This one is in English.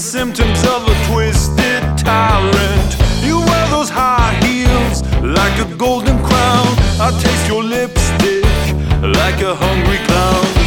symptoms of a twisted tyrant. You wear those high heels like a golden crown. I taste your lipstick like a hungry clown.